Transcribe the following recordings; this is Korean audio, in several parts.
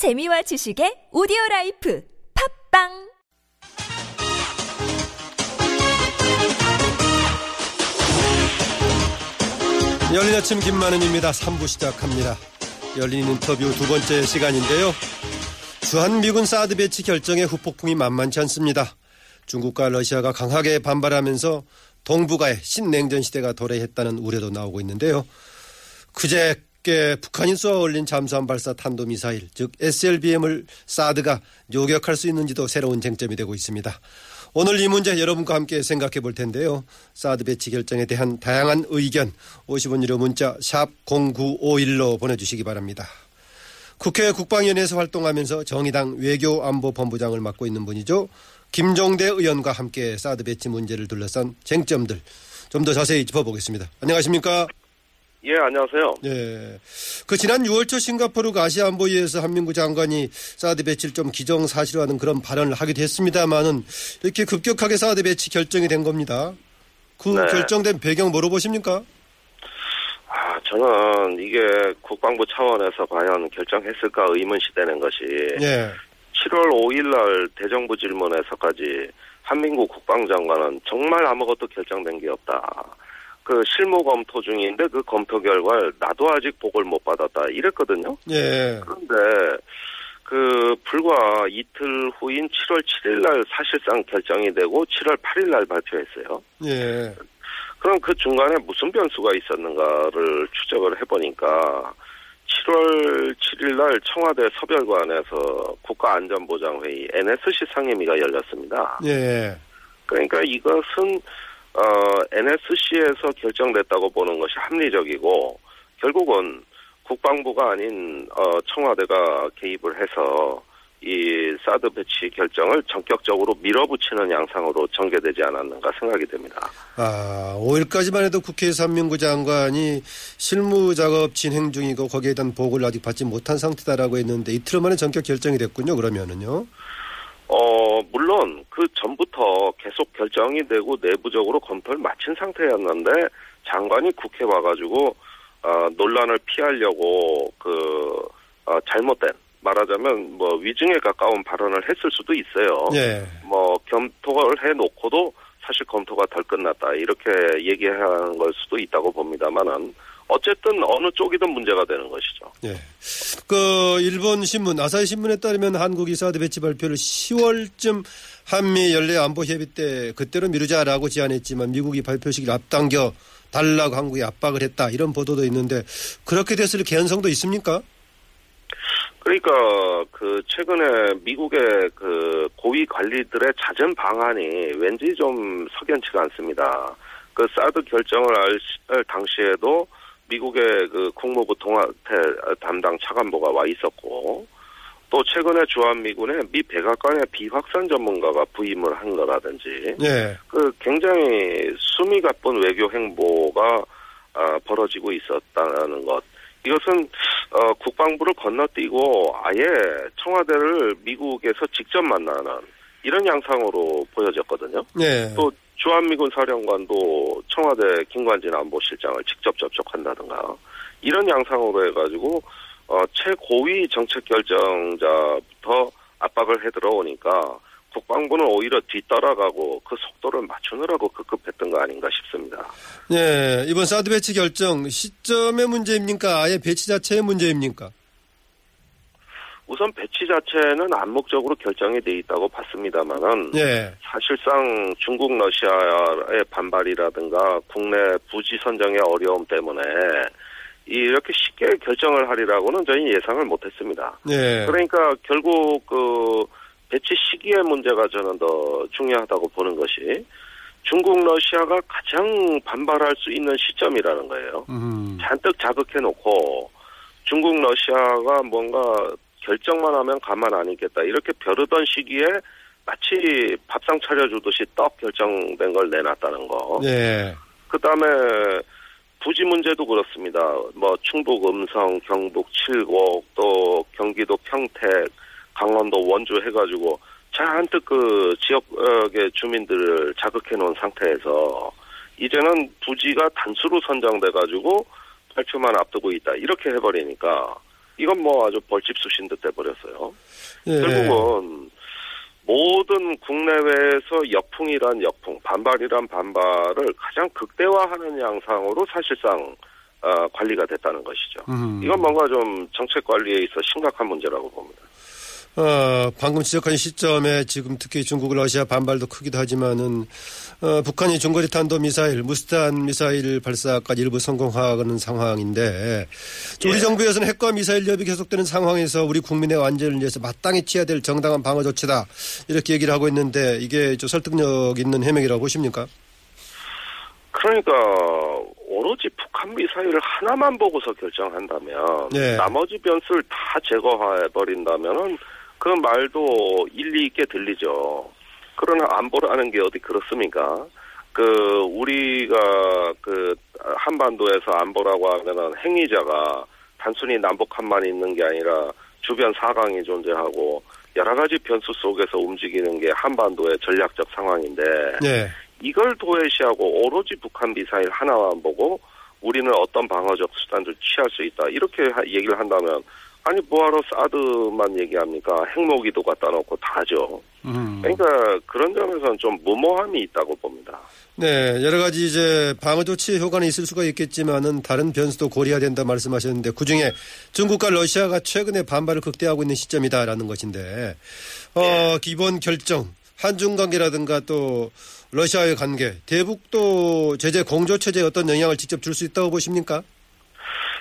재미와 지식의 오디오 라이프 팟빵 열린 아침 김만흠입니다. 3부 시작합니다. 열린 인터뷰 두 번째 시간인데요. 주한미군 사드 배치 결정에 후폭풍이 만만치 않습니다. 중국과 러시아가 강하게 반발하면서 동북아에 신냉전 시대가 도래했다는 우려도 나오고 있는데요. 그제 께 북한이 쏘아 올린 잠수함 발사 탄도미사일, 즉 SLBM을 사드가 요격할 수 있는지도 새로운 쟁점이 되고 있습니다. 오늘 이 문제 여러분과 함께 생각해 볼 텐데요. 사드 배치 결정에 대한 다양한 의견 50원 유료 문자 샵 0951로 보내주시기 바랍니다. 국회 국방위원회에서 활동하면서 정의당 외교안보본부장을 맡고 있는 분이죠. 김종대 의원과 함께 사드 배치 문제를 둘러싼 쟁점들 좀 더 자세히 짚어보겠습니다. 안녕하십니까? 예, 안녕하세요. 예. 그 지난 6월 초 싱가포르 아시아 안보위에서 한민구 장관이 사드 배치를 좀 기정사실화하는 그런 발언을 하기도 했습니다만은 이렇게 급격하게 사드 배치 결정이 된 겁니다. 그 네. 결정된 배경 뭐로 보십니까? 아, 저는 이게 국방부 차원에서 과연 결정했을까 의문시되는 것이 예. 7월 5일 날 대정부 질문에서까지 한민구 국방장관은 정말 아무것도 결정된 게 없다. 그 실무 검토 중인데 그 검토 결과를 나도 아직 보고를 못 받았다 이랬거든요. 예. 그런데 그 불과 이틀 후인 7월 7일 날 사실상 결정이 되고 7월 8일 날 발표했어요. 예. 그럼 그 중간에 무슨 변수가 있었는가를 추적을 해보니까 7월 7일 날 청와대 서별관에서 국가안전보장회의 NSC 상임위가 열렸습니다. 예. 그러니까 이것은 어, NSC에서 결정됐다고 보는 것이 합리적이고 결국은 국방부가 아닌 어, 청와대가 개입을 해서 이 사드 배치 결정을 전격적으로 밀어붙이는 양상으로 전개되지 않았는가 생각이 됩니다. 아, 5일까지만 해도 국회에서 한민구 장관이 실무 작업 진행 중이고 거기에 대한 보고를 아직 받지 못한 상태다라고 했는데 이틀 만에 전격 결정이 됐군요. 그러면은요. 어, 물론 그 전부터 계속 결정이 되고 내부적으로 검토를 마친 상태였는데 장관이 국회 와가지고 어, 논란을 피하려고 그 어, 잘못된 말하자면 뭐 위증에 가까운 발언을 했을 수도 있어요. 예. 뭐 검토를 해놓고도 사실 검토가 덜 끝났다 이렇게 얘기하는 걸 수도 있다고 봅니다만은 어쨌든 어느 쪽이든 문제가 되는 것이죠. 예. 그 일본 신문 아사히 신문에 따르면 한국이 사드 배치 발표를 10월쯤 한미 연례 안보 협의 때 그때로 미루자라고 제안했지만 미국이 발표 시기를 앞당겨 달라고 한국이 압박을 했다 이런 보도도 있는데 그렇게 됐을 개연성도 있습니까? 그러니까 그 최근에 미국의 그 고위 관리들의 잦은 방안이 왠지 좀 석연치가 않습니다. 그 사드 결정을 할 당시에도 미국의 그 국무부 동아태 담당 차관보가 와 있었고 또 최근에 주한미군에 미 백악관의 비확산 전문가가 부임을 한 거라든지 예. 그 굉장히 숨이 가쁜 외교 행보가 아, 벌어지고 있었다는 것. 이것은 어, 국방부를 건너뛰고 아예 청와대를 미국에서 직접 만나는 이런 양상으로 보여졌거든요. 예. 또 주한미군 사령관도 청와대 김관진 안보실장을 직접 접촉한다든가 이런 양상으로 해가지고 어, 최고위 정책 결정자부터 압박을 해 들어오니까 국방부는 오히려 뒤따라가고 그 속도를 맞추느라고 급급했던 거 아닌가 싶습니다. 예. 이번 사드 배치 결정 시점의 문제입니까? 아예 배치 자체의 문제입니까? 우선 배치 자체는 암묵적으로 결정이 돼 있다고 봤습니다만은 예. 사실상 중국 러시아의 반발이라든가 국내 부지 선정의 어려움 때문에 이렇게 쉽게 결정을 하리라고는 저희 예상을 못했습니다. 예. 그러니까 결국 그 배치 시기의 문제가 저는 더 중요하다고 보는 것이 중국 러시아가 가장 반발할 수 있는 시점이라는 거예요. 음. 잔뜩 자극해 놓고 중국 러시아가 뭔가 결정만 하면 가만 안 있겠다 이렇게 벼르던 시기에 마치 밥상 차려주듯이 떡 결정된 걸 내놨다는 거. 예. 그다음에 부지 문제도 그렇습니다. 뭐 충북 음성, 경북 칠곡, 또 경기도 평택, 강원도 원주 해가지고 잔뜩 그 지역의 주민들을 자극해 놓은 상태에서 이제는 부지가 단수로 선정돼 가지고 발표만 앞두고 있다 이렇게 해버리니까 이건 뭐 아주 벌집 쑤신 듯 해버렸어요. 예. 결국은 모든 국내외에서 역풍이란 역풍, 반발이란 반발을 가장 극대화하는 양상으로 사실상 어, 관리가 됐다는 것이죠. 음. 이건 뭔가 좀 정책 관리에 있어 심각한 문제라고 봅니다. 어, 방금 지적한 시점에 지금 특히 중국, 러시아 반발도 크기도 하지만은 어, 북한이 중거리 탄도 미사일, 무스탄 미사일 발사까지 일부 성공하는 상황인데 우리 예. 정부에서는 핵과 미사일 협이 계속되는 상황에서 우리 국민의 안전을 위해서 마땅히 취해야 될 정당한 방어 조치다 이렇게 얘기를 하고 있는데 이게 좀 설득력 있는 해명이라고 보십니까? 그러니까 오로지 북한 미사일을 하나만 보고서 결정한다면 네. 나머지 변수를 다 제거해 버린다면은 그 말도 일리 있게 들리죠. 그러나 안보라는 게 어디 그렇습니까? 그 우리가 그 한반도에서 안보라고 하면은 행위자가 단순히 남북한만 있는 게 아니라 주변 사강이 존재하고 여러 가지 변수 속에서 움직이는 게 한반도의 전략적 상황인데 네. 이걸 도외시하고 오로지 북한 미사일 하나만 보고 우리는 어떤 방어적 수단을 취할 수 있다 이렇게 하- 얘기를 한다면 아니 뭐하러 사드만 얘기합니까 핵모기도 갖다 놓고 다죠 음. 그러니까 그런 점에서는 좀 무모함이 있다고 봅니다 네, 여러 가지 이제 방어 조치 효과는 있을 수가 있겠지만은 다른 변수도 고려해야 된다 말씀하셨는데 그 중에 중국과 러시아가 최근에 반발을 극대화하고 있는 시점이다라는 것인데 어, 기본 결정, 한중 관계라든가 또 러시아의 관계, 대북도 제재 공조 체제에 어떤 영향을 직접 줄 수 있다고 보십니까?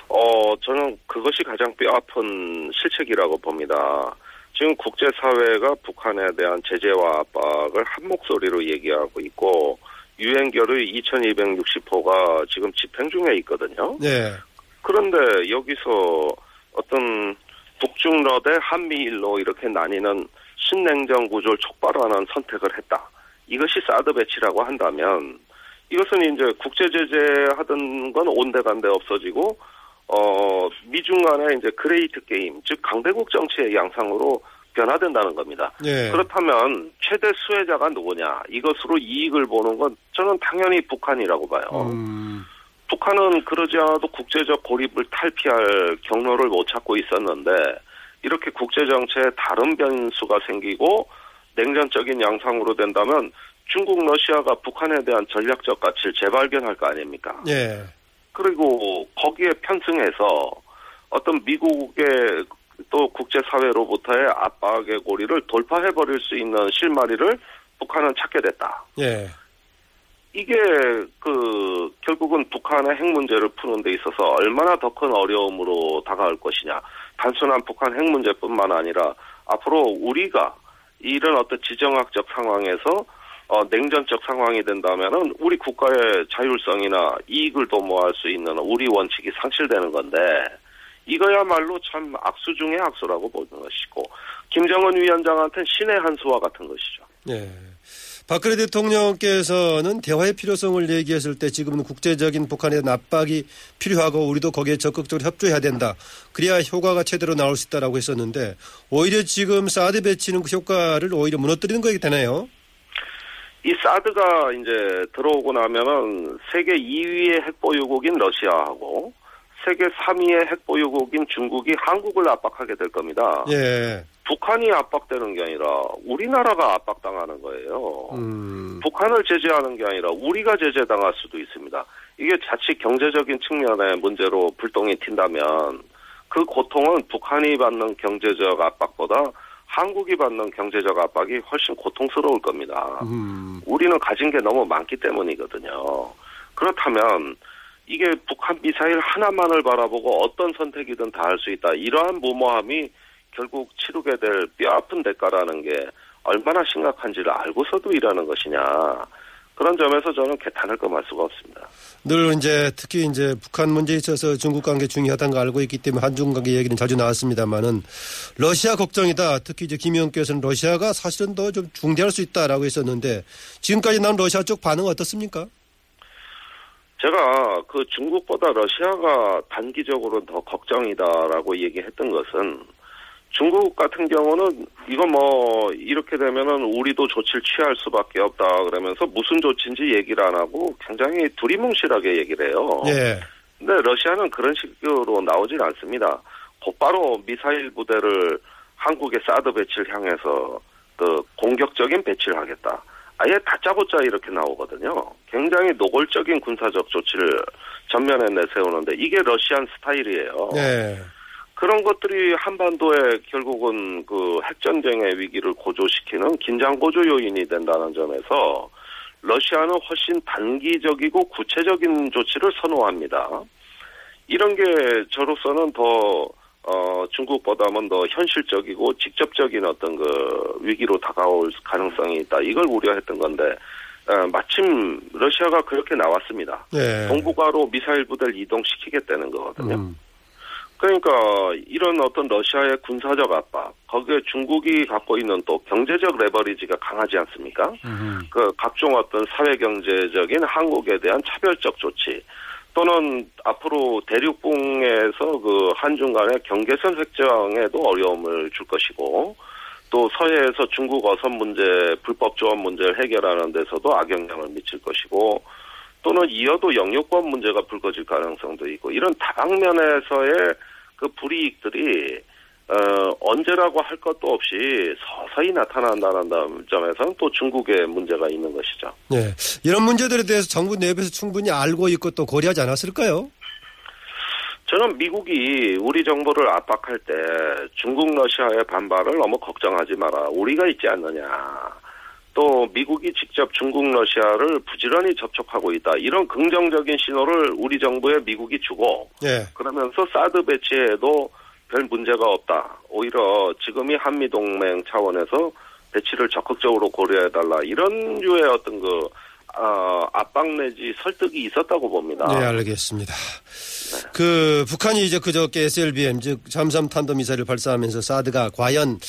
어 저는 그것이 가장 뼈 아픈 실책이라고 봅니다 지금 국제사회가 북한에 대한 제재와 압박을 한 목소리로 얘기하고 있고 유엔결의 2260호가 지금 집행 중에 있거든요. 네, 그런데 여기서 어떤 북중러 대 한미일로 이렇게 나뉘는 신냉전 구조를 촉발하는 선택을 했다. 이것이 사드 배치라고 한다면 이것은 이제 국제 제재하던 건 온데간데 없어지고 어 미중 간의 이제 great game 즉 강대국 정치의 양상으로 변화된다는 겁니다. 네, 그렇다면 최대 수혜자가 누구냐 이것으로 이익을 보는 건 저는 당연히 북한이라고 봐요. 음, 북한은 그러지 않아도 국제적 고립을 탈피할 경로를 못 찾고 있었는데 이렇게 국제 정체에 다른 변수가 생기고 냉전적인 양상으로 된다면 중국, 러시아가 북한에 대한 전략적 가치를 재발견할 거 아닙니까? 예, 그리고 거기에 편승해서 어떤 미국의 또 국제사회로부터의 압박의 고리를 돌파해버릴 수 있는 실마리를 북한은 찾게 됐다. 예, 이게 그 결국은 북한의 핵 문제를 푸는 데 있어서 얼마나 더 큰 어려움으로 다가올 것이냐. 단순한 북한 핵 문제뿐만 아니라 앞으로 우리가 이런 어떤 지정학적 상황에서 어, 냉전적 상황이 된다면은 우리 국가의 자율성이나 이익을 도모할 수 있는 우리 원칙이 상실되는 건데 이거야말로 참 악수 중의 악수라고 보는 것이고 김정은 위원장한테는 신의 한 수와 같은 것이죠. 예. 박근혜 대통령께서는 대화의 필요성을 얘기했을 때 지금은 국제적인 북한의 압박이 필요하고 우리도 거기에 적극적으로 협조해야 된다. 그래야 효과가 제대로 나올 수 있다라고 했었는데 오히려 지금 사드 배치는 그 효과를 오히려 무너뜨리는 거게 되나요? 이 사드가 이제 들어오고 나면은 세계 2위의 핵보유국인 러시아하고 세계 3위의 핵보유국인 중국이 한국을 압박하게 될 겁니다. 예. 북한이 압박되는 게 아니라 우리나라가 압박당하는 거예요. 음. 북한을 제재하는 게 아니라 우리가 제재당할 수도 있습니다. 이게 자칫 경제적인 측면의 문제로 불똥이 튄다면 그 고통은 북한이 받는 경제적 압박보다 한국이 받는 경제적 압박이 훨씬 고통스러울 겁니다. 음. 우리는 가진 게 너무 많기 때문이거든요. 그렇다면 이게 북한 미사일 하나만을 바라보고 어떤 선택이든 다 할 수 있다. 이러한 무모함이 결국 치르게 될 뼈아픈 대가라는 게 얼마나 심각한지를 알고서도 일하는 것이냐. 그런 점에서 저는 개탄을 금할 수가 없습니다. 늘 이제 특히 이제 북한 문제에 있어서 중국 관계 중요하다는 걸 알고 있기 때문에 한중 관계 얘기는 자주 나왔습니다만은 러시아 걱정이다. 특히 이제 김 의원께서는 러시아가 사실은 더 좀 중대할 수 있다라고 했었는데 지금까지 난 러시아 쪽 반응 은 어떻습니까? 제가 그 중국보다 러시아가 단기적으로 더 걱정이다라고 얘기했던 것은 중국 같은 경우는 이거 뭐 이렇게 되면은 우리도 조치를 취할 수밖에 없다 그러면서 무슨 조치인지 얘기를 안 하고 굉장히 두리뭉실하게 얘기를 해요. 예. 근데 러시아는 그런 식으로 나오질 않습니다. 곧바로 미사일 부대를 한국의 사드 배치를 향해서 그 공격적인 배치를 하겠다. 아예 다짜고짜 이렇게 나오거든요. 굉장히 노골적인 군사적 조치를 전면에 내세우는데 이게 Russian 스타일이에요. 네. 그런 것들이 한반도에 결국은 그 핵전쟁의 위기를 고조시키는 긴장 고조 요인이 된다는 점에서 러시아는 훨씬 단기적이고 구체적인 조치를 선호합니다. 이런 게 저로서는 더 어, 중국보다는 더 현실적이고 직접적인 어떤 그 위기로 다가올 가능성이 있다. 이걸 우려했던 건데 어, 마침 러시아가 그렇게 나왔습니다. 네. 동북아로 미사일 부대를 이동시키겠다는 거거든요. 음. 그러니까 이런 어떤 러시아의 군사적 압박, 거기에 중국이 갖고 있는 또 경제적 레버리지가 강하지 않습니까? 음. 그 각종 어떤 사회 경제적인 한국에 대한 차별적 조치 또는 앞으로 대륙붕에서 그 한중 간의 경계선 획정에도 어려움을 줄 것이고 또 서해에서 중국 어선 문제, 불법 조업 문제를 해결하는 데서도 악영향을 미칠 것이고 또는 이어도 영유권 문제가 불거질 가능성도 있고 이런 다방면에서의 그 불이익들이 어, 언제라고 할 것도 없이 서서히 나타난다는 점에서는 또 중국의 문제가 있는 것이죠. 네. 이런 문제들에 대해서 정부 내부에서 충분히 알고 있고 또 고려하지 않았을까요? 저는 미국이 우리 정부를 압박할 때 중국 러시아의 반발을 너무 걱정하지 마라. 우리가 있지 않느냐. 또 미국이 직접 중국 러시아를 부지런히 접촉하고 있다. 이런 긍정적인 신호를 우리 정부에 미국이 주고 네. 그러면서 사드 배치에도 별 문제가 없다. 오히려 지금이 한미 동맹 차원에서 배치를 적극적으로 고려해 달라. 이런 류의 어떤 그 어, 압박 내지 설득이 있었다고 봅니다. 네, 알겠습니다. 그 북한이 이제 그저께 SLBM 즉 잠수함 탄도 미사일을 발사하면서 사드가 과연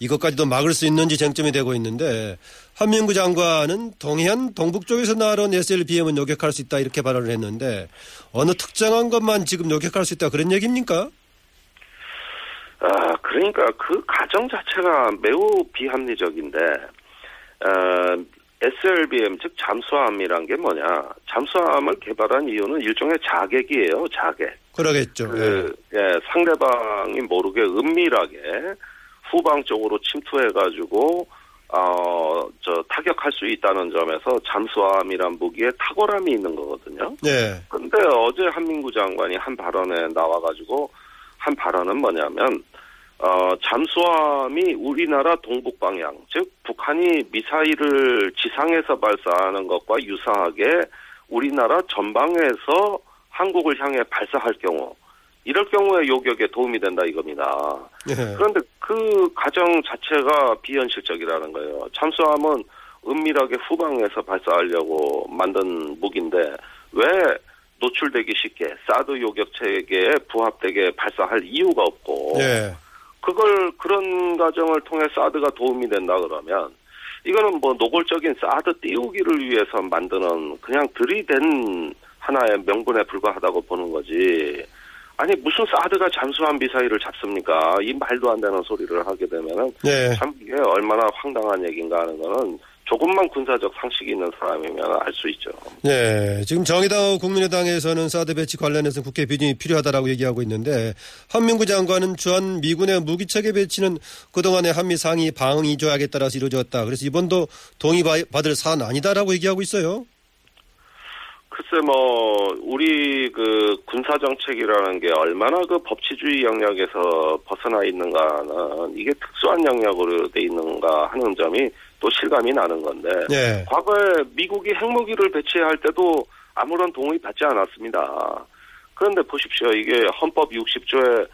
이것까지도 막을 수 있는지 쟁점이 되고 있는데 한민구 장관은 동해안 동북 쪽에서 날아온 SLBM은 요격할 수 있다 이렇게 발언을 했는데 어느 특정한 것만 지금 요격할 수 있다 그런 얘기입니까? 아, 그러니까 그 가정 자체가 매우 비합리적인데, 어, SLBM, 즉 잠수함이란 게 뭐냐. 잠수함을 개발한 이유는 일종의 자객이에요, 자객. 그러겠죠. 그, 예, 상대방이 모르게 은밀하게 후방 쪽으로 침투해가지고, 어, 저, 타격할 수 있다는 점에서 잠수함이란 무기에 탁월함이 있는 거거든요. 네. 근데 어제 한민구 장관이 한 발언에 나와가지고 한 발언은 뭐냐면 어, 잠수함이 우리나라 동북 방향, 즉 북한이 미사일을 지상에서 발사하는 것과 유사하게 우리나라 전방에서 한국을 향해 발사할 경우 이럴 경우에 요격에 도움이 된다 이겁니다. 네. 그런데 그 가정 자체가 비현실적이라는 거예요. 잠수함은 은밀하게 후방에서 발사하려고 만든 무기인데 왜 노출되기 쉽게 사드 요격 체계에 부합되게 발사할 이유가 없고 네. 그걸 그런 과정을 통해 사드가 도움이 된다 그러면 이거는 뭐 노골적인 사드 띄우기를 위해서 만드는 그냥 들이댄 하나의 명분에 불과하다고 보는 거지. 아니 무슨 사드가 잠수함 미사일을 잡습니까? 이 말도 안 되는 소리를 하게 되면은 네. 참 이게 얼마나 황당한 얘기인가 하는 거는 조금만 군사적 상식이 있는 사람이면 알 수 있죠. 네. 지금 정의당 국민의당에서는 사드 배치 관련해서 국회 비준이 필요하다라고 얘기하고 있는데 한민구 장관은 주한 미군의 무기 체계 배치는 그동안의 한미 상위 방위 조약에 따라서 이루어졌다. 그래서 이번도 동의 받을 사안 아니다라고 얘기하고 있어요. 글쎄 뭐 우리 그 군사 정책이라는 게 얼마나 그 법치주의 영역에서 벗어나 있는가는 이게 특수한 영역으로 돼 있는가 하는 점이 또 실감이 나는 건데 네. 과거에 미국이 핵무기를 배치할 때도 아무런 동의 받지 않았습니다. 그런데 보십시오. 이게 헌법 60조에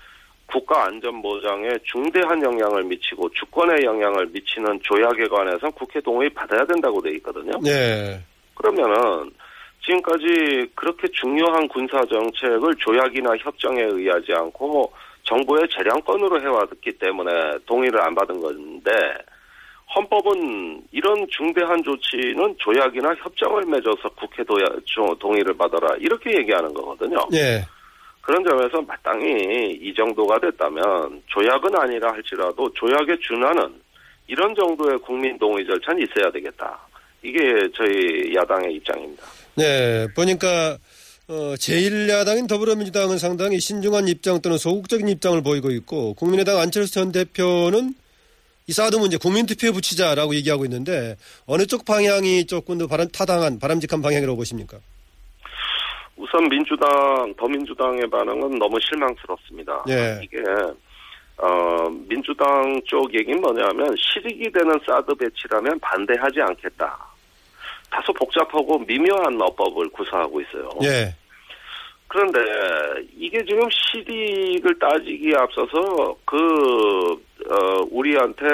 국가 안전 보장에 중대한 영향을 미치고 주권에 영향을 미치는 조약에 관해서 국회 동의 받아야 된다고 돼 있거든요. 네. 그러면은 지금까지 그렇게 중요한 군사 정책을 조약이나 협정에 의하지 않고 정부의 재량권으로 해왔기 때문에 동의를 안 받은 건데 헌법은 이런 중대한 조치는 조약이나 협정을 맺어서 국회 도야, 동의를 받아라 이렇게 얘기하는 거거든요. 네. 그런 점에서 마땅히 이 정도가 됐다면 조약은 아니라 할지라도 조약에 준하는 이런 정도의 국민 동의 절차는 있어야 되겠다. 이게 저희 야당의 입장입니다. 네. 보니까 어, 제1야당인 더불어민주당은 상당히 신중한 입장 또는 소극적인 입장을 보이고 있고 국민의당 안철수 전 대표는 이 사드 문제 국민투표에 붙이자라고 얘기하고 있는데 어느 쪽 방향이 조금 더 바람, 타당한 바람직한 방향이라고 보십니까? 우선 민주당, 더민주당의 반응은 너무 실망스럽습니다. 예. 이게 어, 민주당 쪽 얘기는 뭐냐면 실익이 되는 사드 배치라면 반대하지 않겠다. 다소 복잡하고 미묘한 어법을 구사하고 있어요. 예. 그런데 이게 지금 실익을 따지기에 앞서서 그 어, 우리한테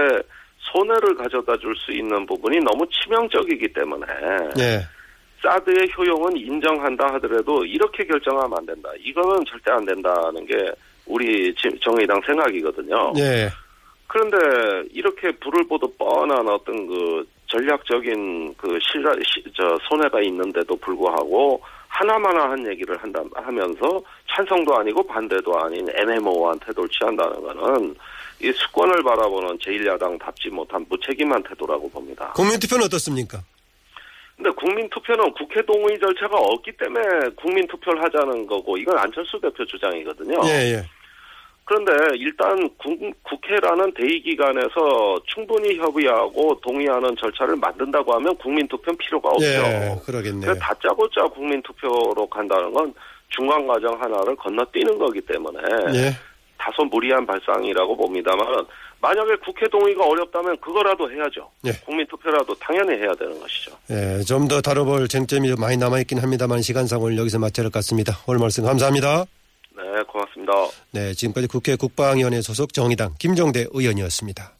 손해를 가져다 줄 수 있는 부분이 너무 치명적이기 때문에 예. 사드의 효용은 인정한다 하더라도 이렇게 결정하면 안 된다. 이거는 절대 안 된다는 게 우리 지- 정의당 생각이거든요. 예. 그런데 이렇게 불을 보듯 뻔한 어떤 그 전략적인 그 실라, 시, 저 손해가 있는데도 불구하고 하나마나한 얘기를 한다 하면서 찬성도 아니고 반대도 아닌 애매모호한 태도를 취한다는 거는 이 수권을 바라보는 제1야당답지 못한 무책임한 태도라고 봅니다. 국민투표는 어떻습니까? 근데 국민투표는 국회 동의 절차가 없기 때문에 국민투표를 하자는 거고 이건 안철수 대표 주장이거든요. 예, 예. 그런데 일단 국, 국회라는 대의기관에서 충분히 협의하고 동의하는 절차를 만든다고 하면 국민투표는 필요가 없죠. 예, 그러겠네요. 그래서 다짜고짜 국민투표로 간다는 건 중간 과정 하나를 건너뛰는 거기 때문에 예. 다소 무리한 발상이라고 봅니다만 만약에 국회 동의가 어렵다면 그거라도 해야죠. 예. 국민투표라도 당연히 해야 되는 것이죠. 예, 좀더 다뤄볼 쟁점이 많이 남아있긴 합니다만 시간상 오늘 여기서 마쳐야 할 것 같습니다. 오늘 말씀 감사합니다. 네, 고맙습니다. 네, 지금까지 국회 국방위원회 소속 정의당 김종대 의원이었습니다.